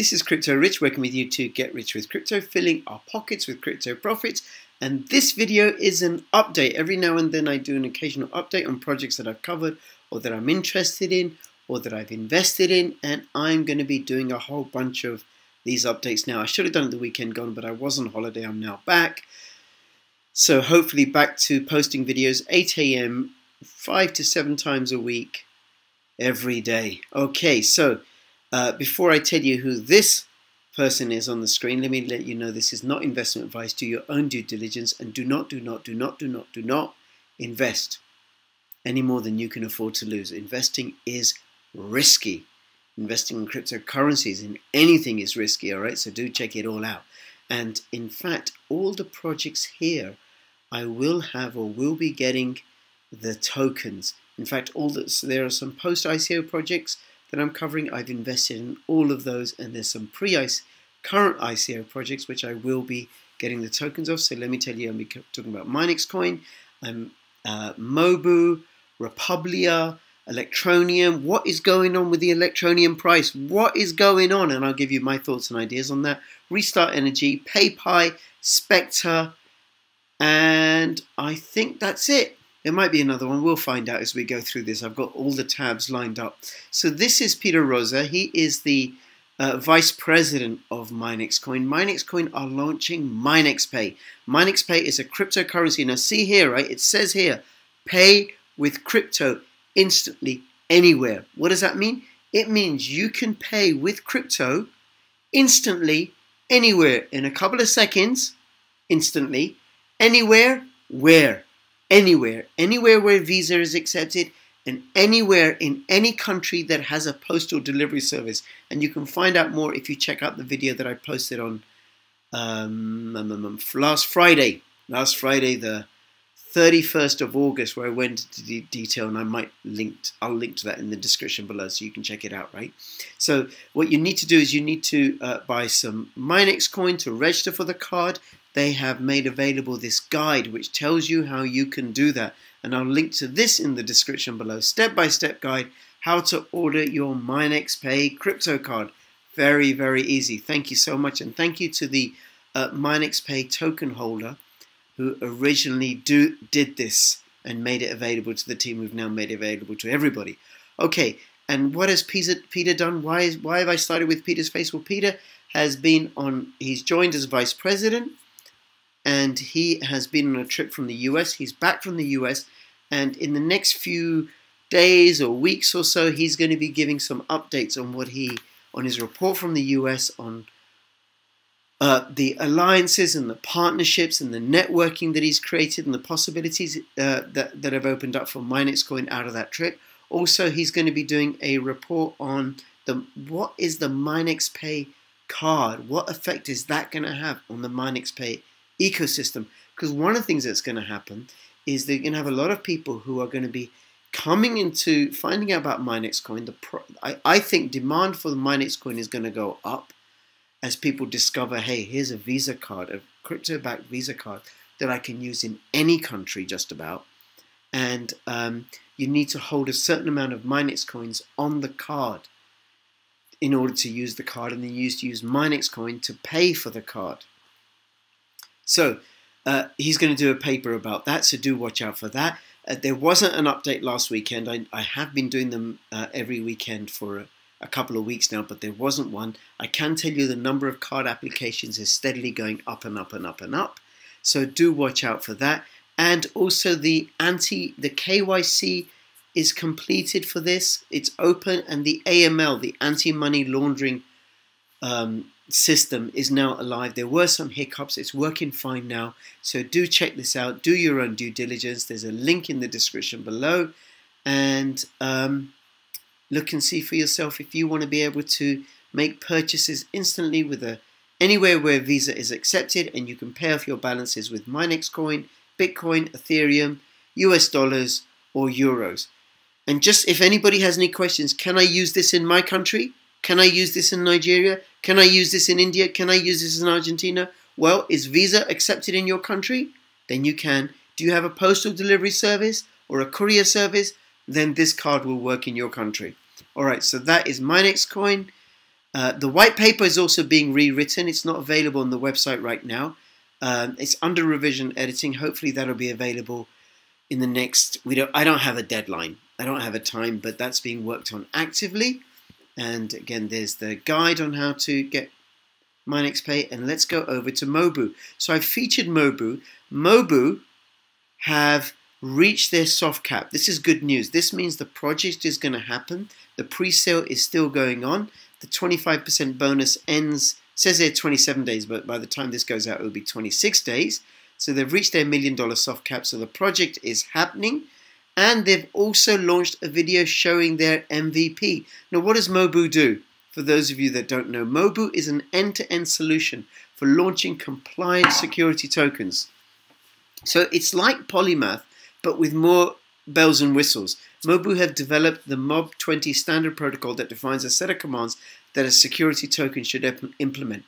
This is Crypto Rich working with you to get rich with crypto, filling our pockets with crypto profits. And this video is an update. Every now and then I do an occasional update on projects that I've covered or that I'm interested in or that I've invested in. And I'm going to be doing a whole bunch of these updates now. I should have done it the weekend gone, but I was on holiday. I'm now back. So hopefully back to posting videos 8 a.m. five to seven times a week every day. Okay, so uh, before I tell you who this person is on the screen, let me let you know this is not investment advice. Do your own due diligence and do not, do not, do not, do not, do not invest any more than you can afford to lose. Investing is risky. Investing in cryptocurrencies in anything is risky, all right? So do check it all out. And in fact, all the projects here, I will have or will be getting the tokens. In fact, all that there are some post ICO projects that I'm covering. I've invested in all of those, and there's some pre-ICO, current ICO projects which I will be getting the tokens of. So let me tell you, I'm talking about Minex Coin, um, uh, Mobu, Republia, Electroneum. What is going on with the Electroneum price? What is going on? And I'll give you my thoughts and ideas on that. Restart Energy, PayPie, Spectre, and I think that's it. There might be another one. We'll find out as we go through this. I've got all the tabs lined up. So this is Peter Rosa. He is the uh, vice president of MinexCoin. MinexCoin are launching MinexPay. MinexPay is a cryptocurrency. Now see here, right? It says here, pay with crypto instantly anywhere. What does that mean? It means you can pay with crypto instantly anywhere in a couple of seconds, instantly, anywhere, where anywhere, anywhere where Visa is accepted, and anywhere in any country that has a postal delivery service. And you can find out more if you check out the video that I posted on um, um, um, um last Friday. Last Friday, the 31st of August, where I went into detail, and I might link. I'll link to that in the description below, so you can check it out. Right. So what you need to do is you need to uh, buy some Minex coin to register for the card, they have made available this guide which tells you how you can do that. And I'll link to this in the description below. Step-by-step -step guide, how to order your MinexPay crypto card. Very, very easy. Thank you so much. And thank you to the uh, MinexPay token holder who originally do, did this and made it available to the team. We've now made it available to everybody. Okay, and what has Peter, Peter done? Why, is, why have I started with Peter's face? Well, Peter has been on, he's joined as vice president and he has been on a trip from the US. He's back from the US, and in the next few days or weeks or so, he's going to be giving some updates on what he on his report from the US on uh, the alliances and the partnerships and the networking that he's created and the possibilities uh, that, that have opened up for Minex Coin out of that trip. Also, he's going to be doing a report on the what is the Minex Pay card? What effect is that going to have on the Minex Pay ecosystem. Because one of the things that's going to happen is they're going to have a lot of people who are going to be coming into finding out about Minex coin. The pro, I, I think demand for the Minex coin is going to go up as people discover, hey, here's a Visa card, a crypto-backed Visa card that I can use in any country just about. And um, you need to hold a certain amount of Minex coins on the card in order to use the card, and then you use, use Minex coin to pay for the card. So uh, he's going to do a paper about that, so do watch out for that. Uh, there wasn't an update last weekend. I, I have been doing them uh, every weekend for a, a, couple of weeks now, but there wasn't one. I can tell you the number of card applications is steadily going up and up and up and up. So do watch out for that. And also the anti, the KYC is completed for this. It's open, and the AML, the anti-money laundering um, system is now alive. There were some hiccups. It's working fine now. So do check this out. Do your own due diligence. There's a link in the description below. And um, look and see for yourself if you want to be able to make purchases instantly with a anywhere where Visa is accepted and you can pay off your balances with Minex Coin, Bitcoin, Ethereum, US dollars, or euros. And just if anybody has any questions, can I use this in my country? Can I use this in Nigeria? Can I use this in India? Can I use this in Argentina? Well, is Visa accepted in your country? Then you can. Do you have a postal delivery service or a courier service? Then this card will work in your country. All right, so that is Minex Coin. Uh, the white paper is also being rewritten. It's not available on the website right now. Um, it's under revision editing. Hopefully, that'll be available in the next. We don't. I don't have a deadline. I don't have a time, but that's being worked on actively. And again, there's the guide on how to get MinexPay. And let's go over to Mobu. So I've featured Mobu. Mobu have reached their soft cap. This is good news. This means the project is going to happen. The pre-sale is still going on. The 25% bonus ends, says here 27 days, but by the time this goes out, it will be 26 days. So they've reached their million dollar soft cap. So the project is happening. And they've also launched a video showing their MVP. Now, what does Mobu do? For those of you that don't know, Mobu is an end-to-end -end solution for launching compliant security tokens. So it's like Polymath, but with more bells and whistles. Mobu have developed the MOB20 standard protocol that defines a set of commands that a security token should implement.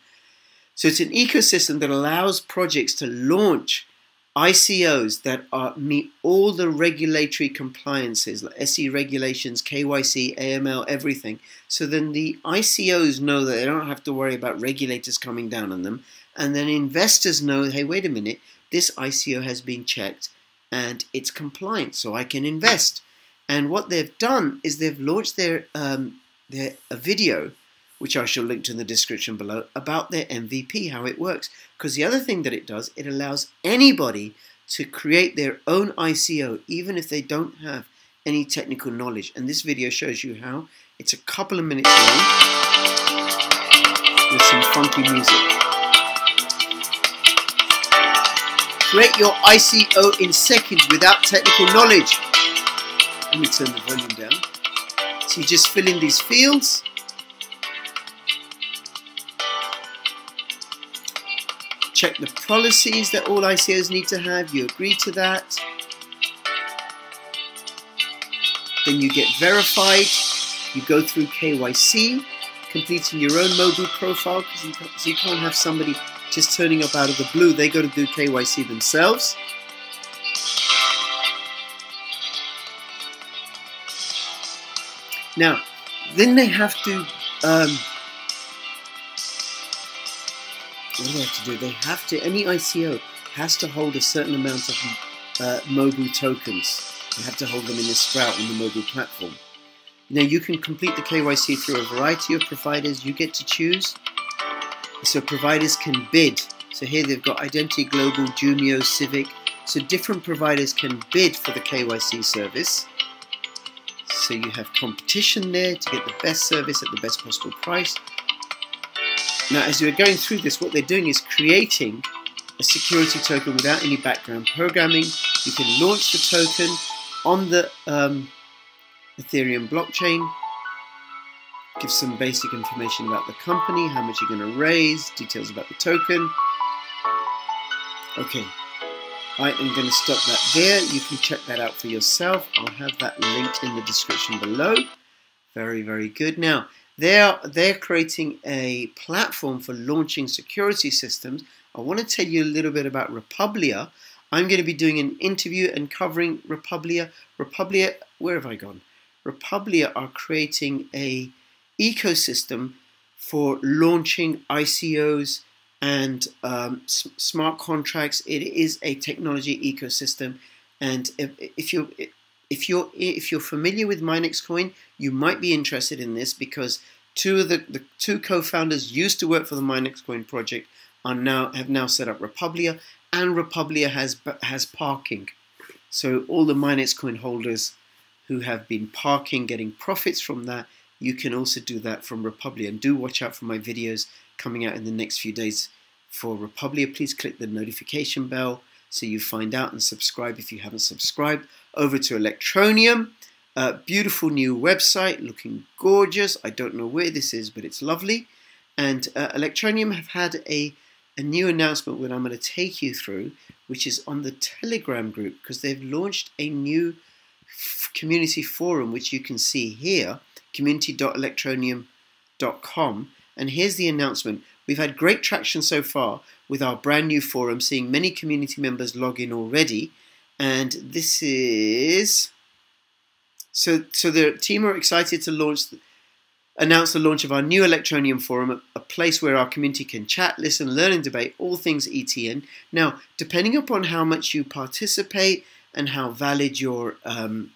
So it's an ecosystem that allows projects to launch ICOs that are, meet all the regulatory compliances, like SE regulations, KYC, AML, everything. So then the ICOs know that they don't have to worry about regulators coming down on them. And then investors know, hey, wait a minute, this ICO has been checked and it's compliant, so I can invest. And what they've done is they've launched their, um, their a video, which I shall link to in the description below, about their MVP, how it works. Because the other thing that it does, it allows anybody to create their own ICO, even if they don't have any technical knowledge. And this video shows you how. It's a couple of minutes long with some funky music. Create your ICO in seconds without technical knowledge. Let me turn the volume down. So you just fill in these fields. Check the policies that all ICOs need to have. You agree to that. Then you get verified. You go through KYC, completing your own Mobu profile because you, you can't have somebody just turning up out of the blue. They got to do KYC themselves. Now, then they have to. Um, what do they have to do? They have to. Any ICO has to hold a certain amount of uh, Mobu tokens. They have to hold them in the sprout on the Mobu platform. Now, you can complete the KYC through a variety of providers you get to choose. So providers can bid. So here they've got Identity Global, Jumio, Civic. So different providers can bid for the KYC service. So you have competition there to get the best service at the best possible price. Now, as you're going through this, what they're doing is creating a security token without any background programming. You can launch the token on the um, Ethereum blockchain give some basic information about the company, how much you're going to raise, details about the token. Okay, I am going to stop that there. You can check that out for yourself. I'll have that linked in the description below. Very, very good. Now, they're, they're creating a platform for launching security systems. I want to tell you a little bit about Republia. I'm going to be doing an interview and covering Republia. Republia, where have I gone? Republia are creating a ecosystem for launching ICOs and um, smart contracts. It is a technology ecosystem, and if, if you if you're if you're familiar with MineXcoin, you might be interested in this because two of the, the two co-founders used to work for the MineXcoin project are now have now set up Republia, and Republia has has parking. So all the MineXcoin holders who have been parking, getting profits from that, you can also do that from Republia. And do watch out for my videos coming out in the next few days for Republia. Please click the notification bell so you find out and subscribe if you haven't subscribed. Over to Electroneum, beautiful new website, looking gorgeous. I don't know where this is, but it's lovely. And uh, Electroneum have had a, a new announcement that I'm going to take you through, which is on the Telegram group, because they've launched a new community forum, which you can see here community.electroneum.com. And here's the announcement. We've had great traction so far with our brand new forum, seeing many community members log in already. And this is so so the team are excited to launch announced the launch of our new Electroneum Forum, a place where our community can chat, listen, learn, and debate all things ETN. Now, depending upon how much you participate and how valid your um,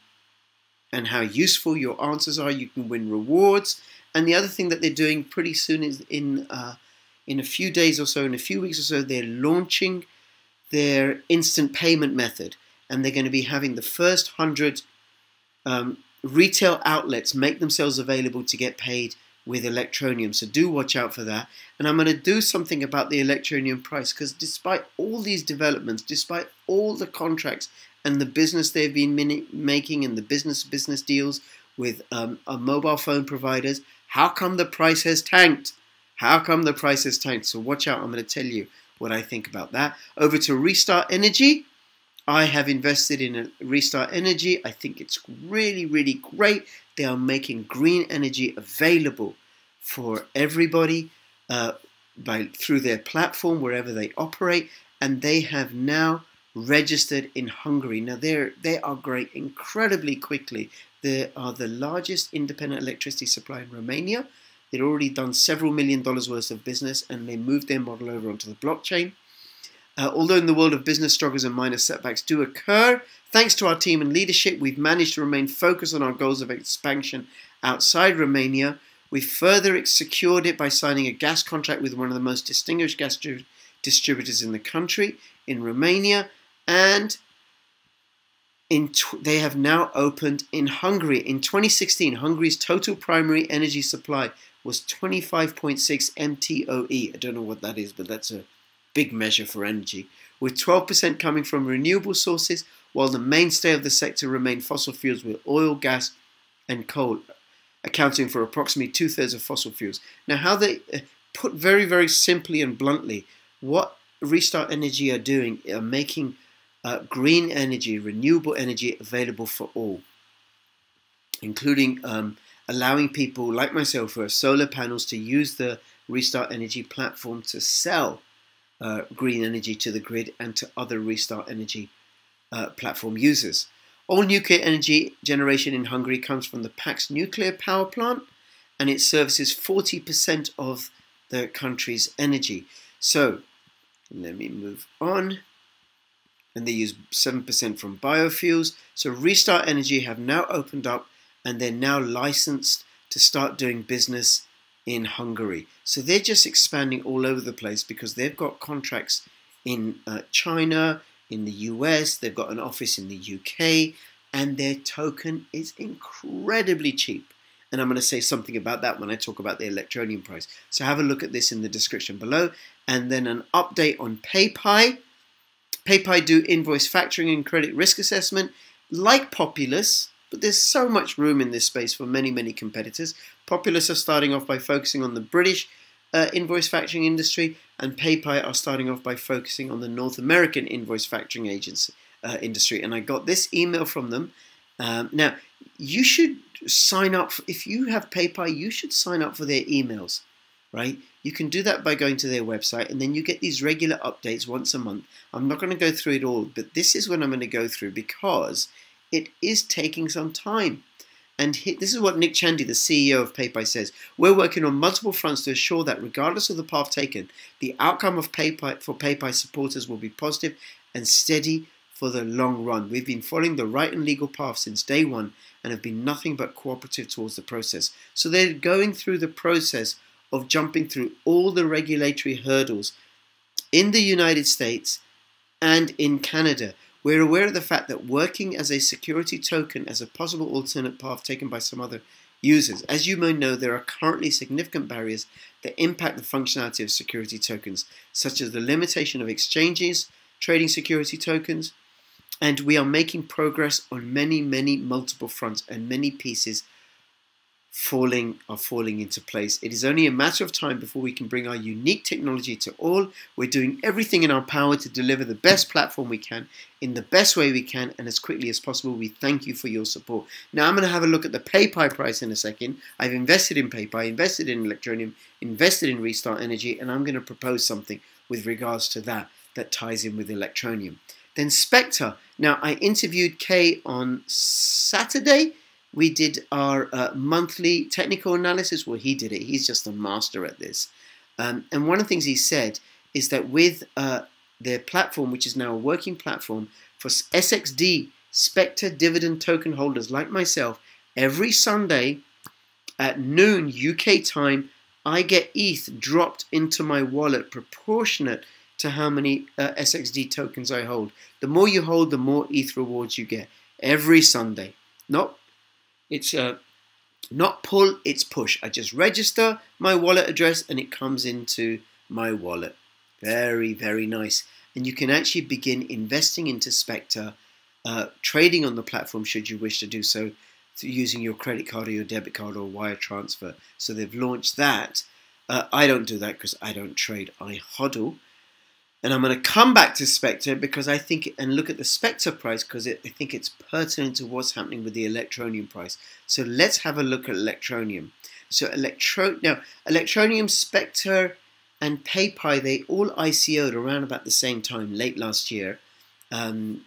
and how useful your answers are, you can win rewards. And the other thing that they're doing pretty soon is in uh, in a few days or so, in a few weeks or so, they're launching their instant payment method, and they're going to be having the first hundred um, retail outlets make themselves available to get paid with Electroneum. So do watch out for that. And I'm going to do something about the Electroneum price because despite all these developments, despite all the contracts and the business they've been making and the business business deals with um, mobile phone providers, how come the price has tanked? How come the price has tanked? So watch out. I'm going to tell you what I think about that. Over to Restart Energy. I have invested in Restart Energy. I think it's really, really great. They are making green energy available for everybody uh, by through their platform wherever they operate, and they have now registered in Hungary. Now they they are growing incredibly quickly. They are the largest independent electricity supply in Romania. They'd already done several million dollars worth of business, and they moved their model over onto the blockchain. Uh, although in the world of business, struggles and minor setbacks do occur, thanks to our team and leadership, we've managed to remain focused on our goals of expansion outside Romania. We further secured it by signing a gas contract with one of the most distinguished gas distributors in the country, in Romania, and in they have now opened in Hungary. In 2016, Hungary's total primary energy supply was 25.6 MTOE. I don't know what that is, but that's a big measure for energy, with 12% coming from renewable sources, while the mainstay of the sector remained fossil fuels with oil, gas, and coal, accounting for approximately two thirds of fossil fuels. Now, how they uh, put very, very simply and bluntly, what Restart Energy are doing are making uh, green energy, renewable energy available for all, including um, allowing people like myself who have solar panels to use the Restart Energy platform to sell uh, green energy to the grid and to other restart energy uh, platform users. All nuclear energy generation in Hungary comes from the Paks nuclear power plant and it services 40% of the country's energy. So let me move on. And they use 7% from biofuels. So Restart Energy have now opened up and they're now licensed to start doing business in Hungary. So they're just expanding all over the place because they've got contracts in uh, China, in the US, they've got an office in the UK, and their token is incredibly cheap. And I'm going to say something about that when I talk about the Electroneum price. So have a look at this in the description below. And then an update on PayPie. PayPie do invoice factoring and credit risk assessment. Like Populous, but there's so much room in this space for many, many competitors. Populous are starting off by focusing on the British uh, invoice factoring industry, and PayPie are starting off by focusing on the North American invoice factoring agency uh, industry. And I got this email from them. Um, now, you should sign up. For, if you have PayPie, you should sign up for their emails, right? You can do that by going to their website, and then you get these regular updates once a month. I'm not going to go through it all, but this is what I'm going to go through because it is taking some time. And this is what Nick Chandi, the CEO of PayPie, says. We're working on multiple fronts to assure that, regardless of the path taken, the outcome of PayPie for PayPie supporters will be positive and steady for the long run. We've been following the right and legal path since day one and have been nothing but cooperative towards the process. So they're going through the process of jumping through all the regulatory hurdles in the United States and in Canada we're aware of the fact that working as a security token as a possible alternate path taken by some other users. As you may know, there are currently significant barriers that impact the functionality of security tokens, such as the limitation of exchanges, trading security tokens, and we are making progress on many, many multiple fronts and many pieces falling are falling into place. It is only a matter of time before we can bring our unique technology to all. We're doing everything in our power to deliver the best platform we can in the best way we can and as quickly as possible. We thank you for your support. Now I'm going to have a look at the PayPie price in a second. I've invested in PayPie, invested in Electroneum, invested in Restart Energy, and I'm going to propose something with regards to that that ties in with Electroneum. Then Spectre. Now I interviewed Kay on Saturday we did our uh, monthly technical analysis. Well, he did it. He's just a master at this. Um, and one of the things he said is that with uh, their platform, which is now a working platform for SXD Spectre dividend token holders like myself, every Sunday at noon UK time, I get ETH dropped into my wallet proportionate to how many uh, SXD tokens I hold. The more you hold, the more ETH rewards you get every Sunday. Not it's uh, not pull, it's push. I just register my wallet address and it comes into my wallet. Very, very nice. And you can actually begin investing into Spectre, uh, trading on the platform should you wish to do so, using your credit card or your debit card or wire transfer. So they've launched that. Uh, I don't do that because I don't trade, I hodl. And I'm going to come back to Spectre because I think, and look at the Spectre price because I think it's pertinent to what's happening with the Electroneum price. So let's have a look at Electronium. So Electro now Electroneum, Spectre, and PayPie they all ICO'd around about the same time, late last year, um,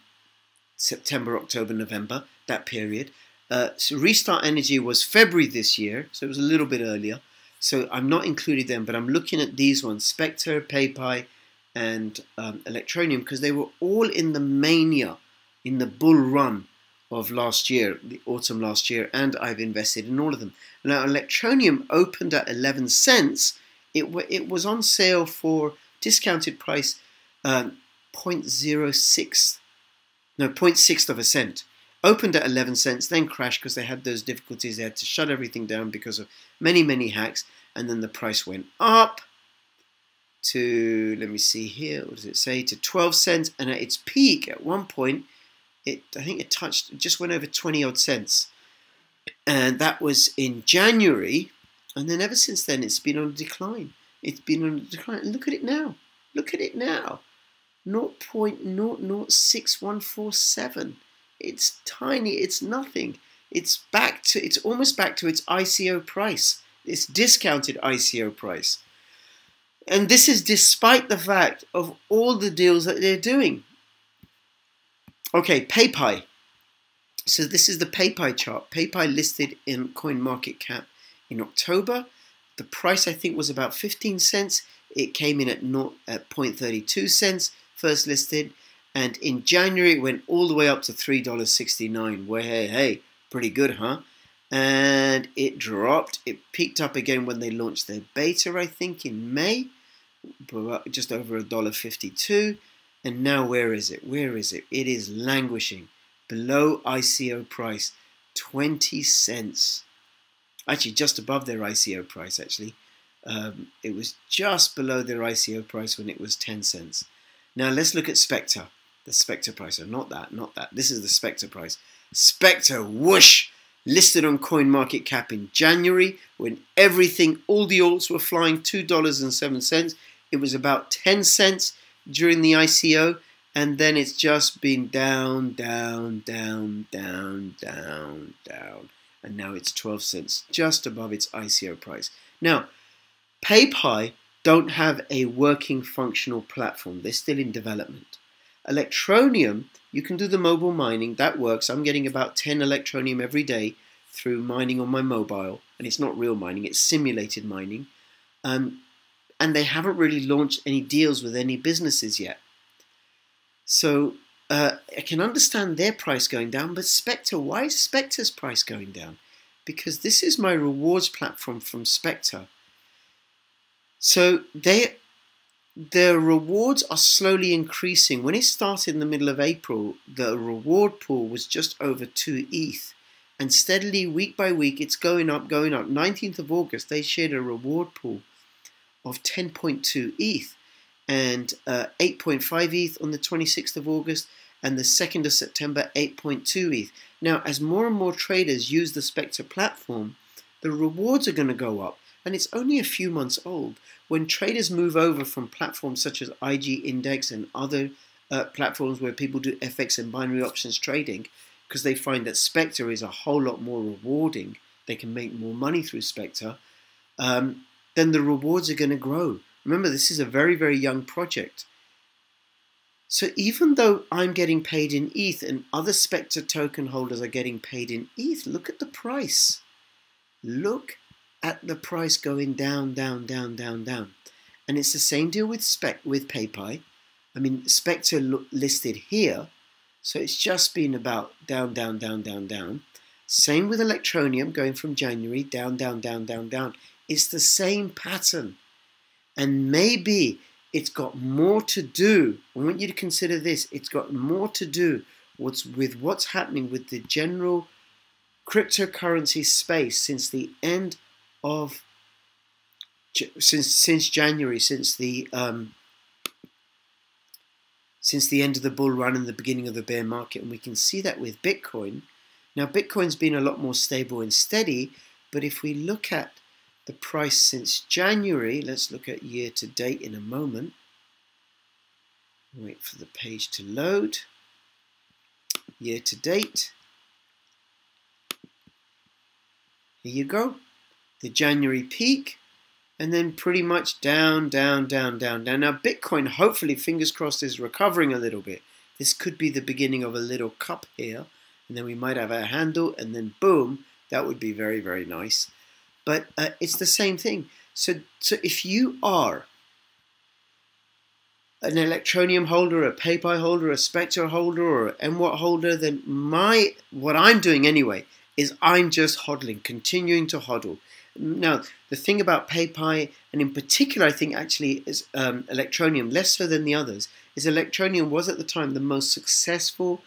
September, October, November, that period. Uh, so Restart Energy was February this year, so it was a little bit earlier. So I'm not including them, but I'm looking at these ones: Spectre, PayPie and um, Electroneum because they were all in the mania, in the bull run of last year, the autumn last year, and I've invested in all of them. Now, Electroneum opened at 11 cents. It, it was on sale for discounted price um, 0.06, no, 0.6 of a cent. Opened at 11 cents, then crashed because they had those difficulties. They had to shut everything down because of many, many hacks, and then the price went up to, let me see here, what does it say, to 12 cents. And at its peak, at one point, it I think it touched, just went over 20 odd cents. And that was in January. And then ever since then, it's been on a decline. It's been on a decline. Look at it now. Look at it now. 0.006147. It's tiny. It's nothing. It's back to, it's almost back to its ICO price. It's discounted ICO price. And this is despite the fact of all the deals that they're doing. Okay, PayPie. So this is the PayPie chart. PayPie listed in CoinMarketCap in October. The price I think was about 15 cents. It came in at, not, at 0.32 cents first listed. And in January it went all the way up to $3.69. Where hey, hey, pretty good, huh? And it dropped. It peaked up again when they launched their beta, I think, in May just over a dollar 52 and now where is it? Where is it? It is languishing. Below ICO price 20 cents. Actually just above their ICO price actually. Um, it was just below their ICO price when it was 10 cents. Now let's look at Spectre. The Spectre price so not that not that. This is the Spectre price. Spectre whoosh listed on CoinMarketCap in January when everything, all the alts were flying $2.07. It was about 10 cents during the ICO, and then it's just been down, down, down, down, down, down, and now it's 12 cents, just above its ICO price. Now, PayPie don't have a working functional platform. They're still in development. Electroneum, you can do the mobile mining. That works. I'm getting about 10 electroneum every day through mining on my mobile. And it's not real mining, it's simulated mining. Um, and they haven't really launched any deals with any businesses yet. So uh, I can understand their price going down, but Spectre, why is Spectre's price going down? Because this is my rewards platform from Spectre. So they the rewards are slowly increasing. When it started in the middle of April, the reward pool was just over 2 ETH. And steadily, week by week, it's going up, going up. 19th of August, they shared a reward pool of 10.2 ETH and uh, 8.5 ETH on the 26th of August and the 2nd of September 8.2 ETH. Now, as more and more traders use the Spectre platform, the rewards are going to go up. And it's only a few months old. When traders move over from platforms such as IG Index and other uh, platforms where people do FX and binary options trading, because they find that Spectre is a whole lot more rewarding, they can make more money through Spectre, um, then the rewards are going to grow. Remember, this is a very, very young project. So even though I'm getting paid in ETH and other Spectre token holders are getting paid in ETH, look at the price. Look at the price going down, down, down, down, down. And it's the same deal with Spec with PayPie. I mean, Spectre listed here, so it's just been about down, down, down, down, down. Same with Electroneum going from January down, down, down, down, down. It's the same pattern. And maybe it's got more to do. I want you to consider this. It's got more to do what's, with what's happening with the general cryptocurrency space since the end of since since January, since the um, since the end of the bull run and the beginning of the bear market, and we can see that with Bitcoin. Now, Bitcoin's been a lot more stable and steady, but if we look at the price since January. Let's look at year to date in a moment. Wait for the page to load. Year to date. Here you go. The January peak and then pretty much down, down, down, down, down. Now Bitcoin, hopefully, fingers crossed, is recovering a little bit. This could be the beginning of a little cup here, and then we might have a handle, and then boom, that would be very, very nice. But uh, it's the same thing. So, so if you are an electroneum holder, a PayPie holder, a Spectre holder, or an MWAT holder, then my what I'm doing anyway is I'm just hodling, continuing to hodl. Now, the thing about PayPie, and in particular, I think actually is um, Electroneum, less so than the others, is Electroneum was at the time the most successful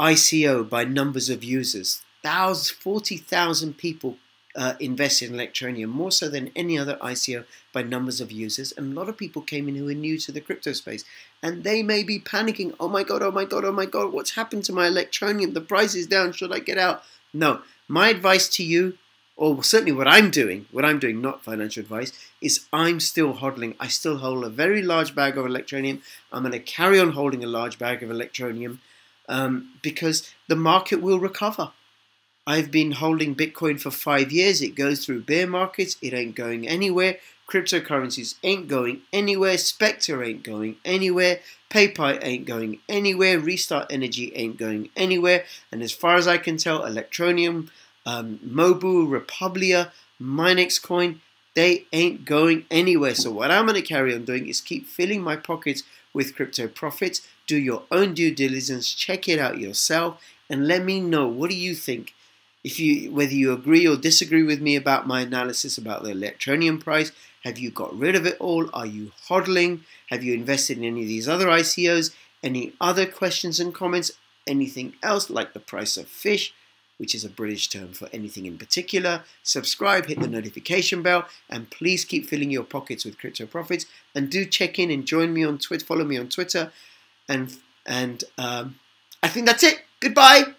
ICO by numbers of users. Thousands, 40,000 people uh, invested in Electroneum, more so than any other ICO by numbers of users. And a lot of people came in who were new to the crypto space. And they may be panicking, oh my God, oh my God, oh my God, what's happened to my Electroneum? The price is down, should I get out? No, my advice to you, or certainly what I'm doing, what I'm doing, not financial advice, is I'm still hodling. I still hold a very large bag of electroneum. I'm going to carry on holding a large bag of electroneum um, because the market will recover. I've been holding Bitcoin for five years. It goes through bear markets. It ain't going anywhere. Cryptocurrencies ain't going anywhere. Spectre ain't going anywhere. PayPie ain't going anywhere. Restart Energy ain't going anywhere. And as far as I can tell, Electroneum, um, Mobu, Republia, Minex Coin, they ain't going anywhere. So what I'm going to carry on doing is keep filling my pockets with crypto profits. Do your own due diligence. Check it out yourself. And let me know what do you think if you whether you agree or disagree with me about my analysis about the Electroneum price, have you got rid of it all? Are you hodling? Have you invested in any of these other ICOs? Any other questions and comments? Anything else like the price of fish, which is a British term for anything in particular? Subscribe, hit the notification bell, and please keep filling your pockets with crypto profits. And do check in and join me on Twitter, follow me on Twitter, and and um, I think that's it. Goodbye.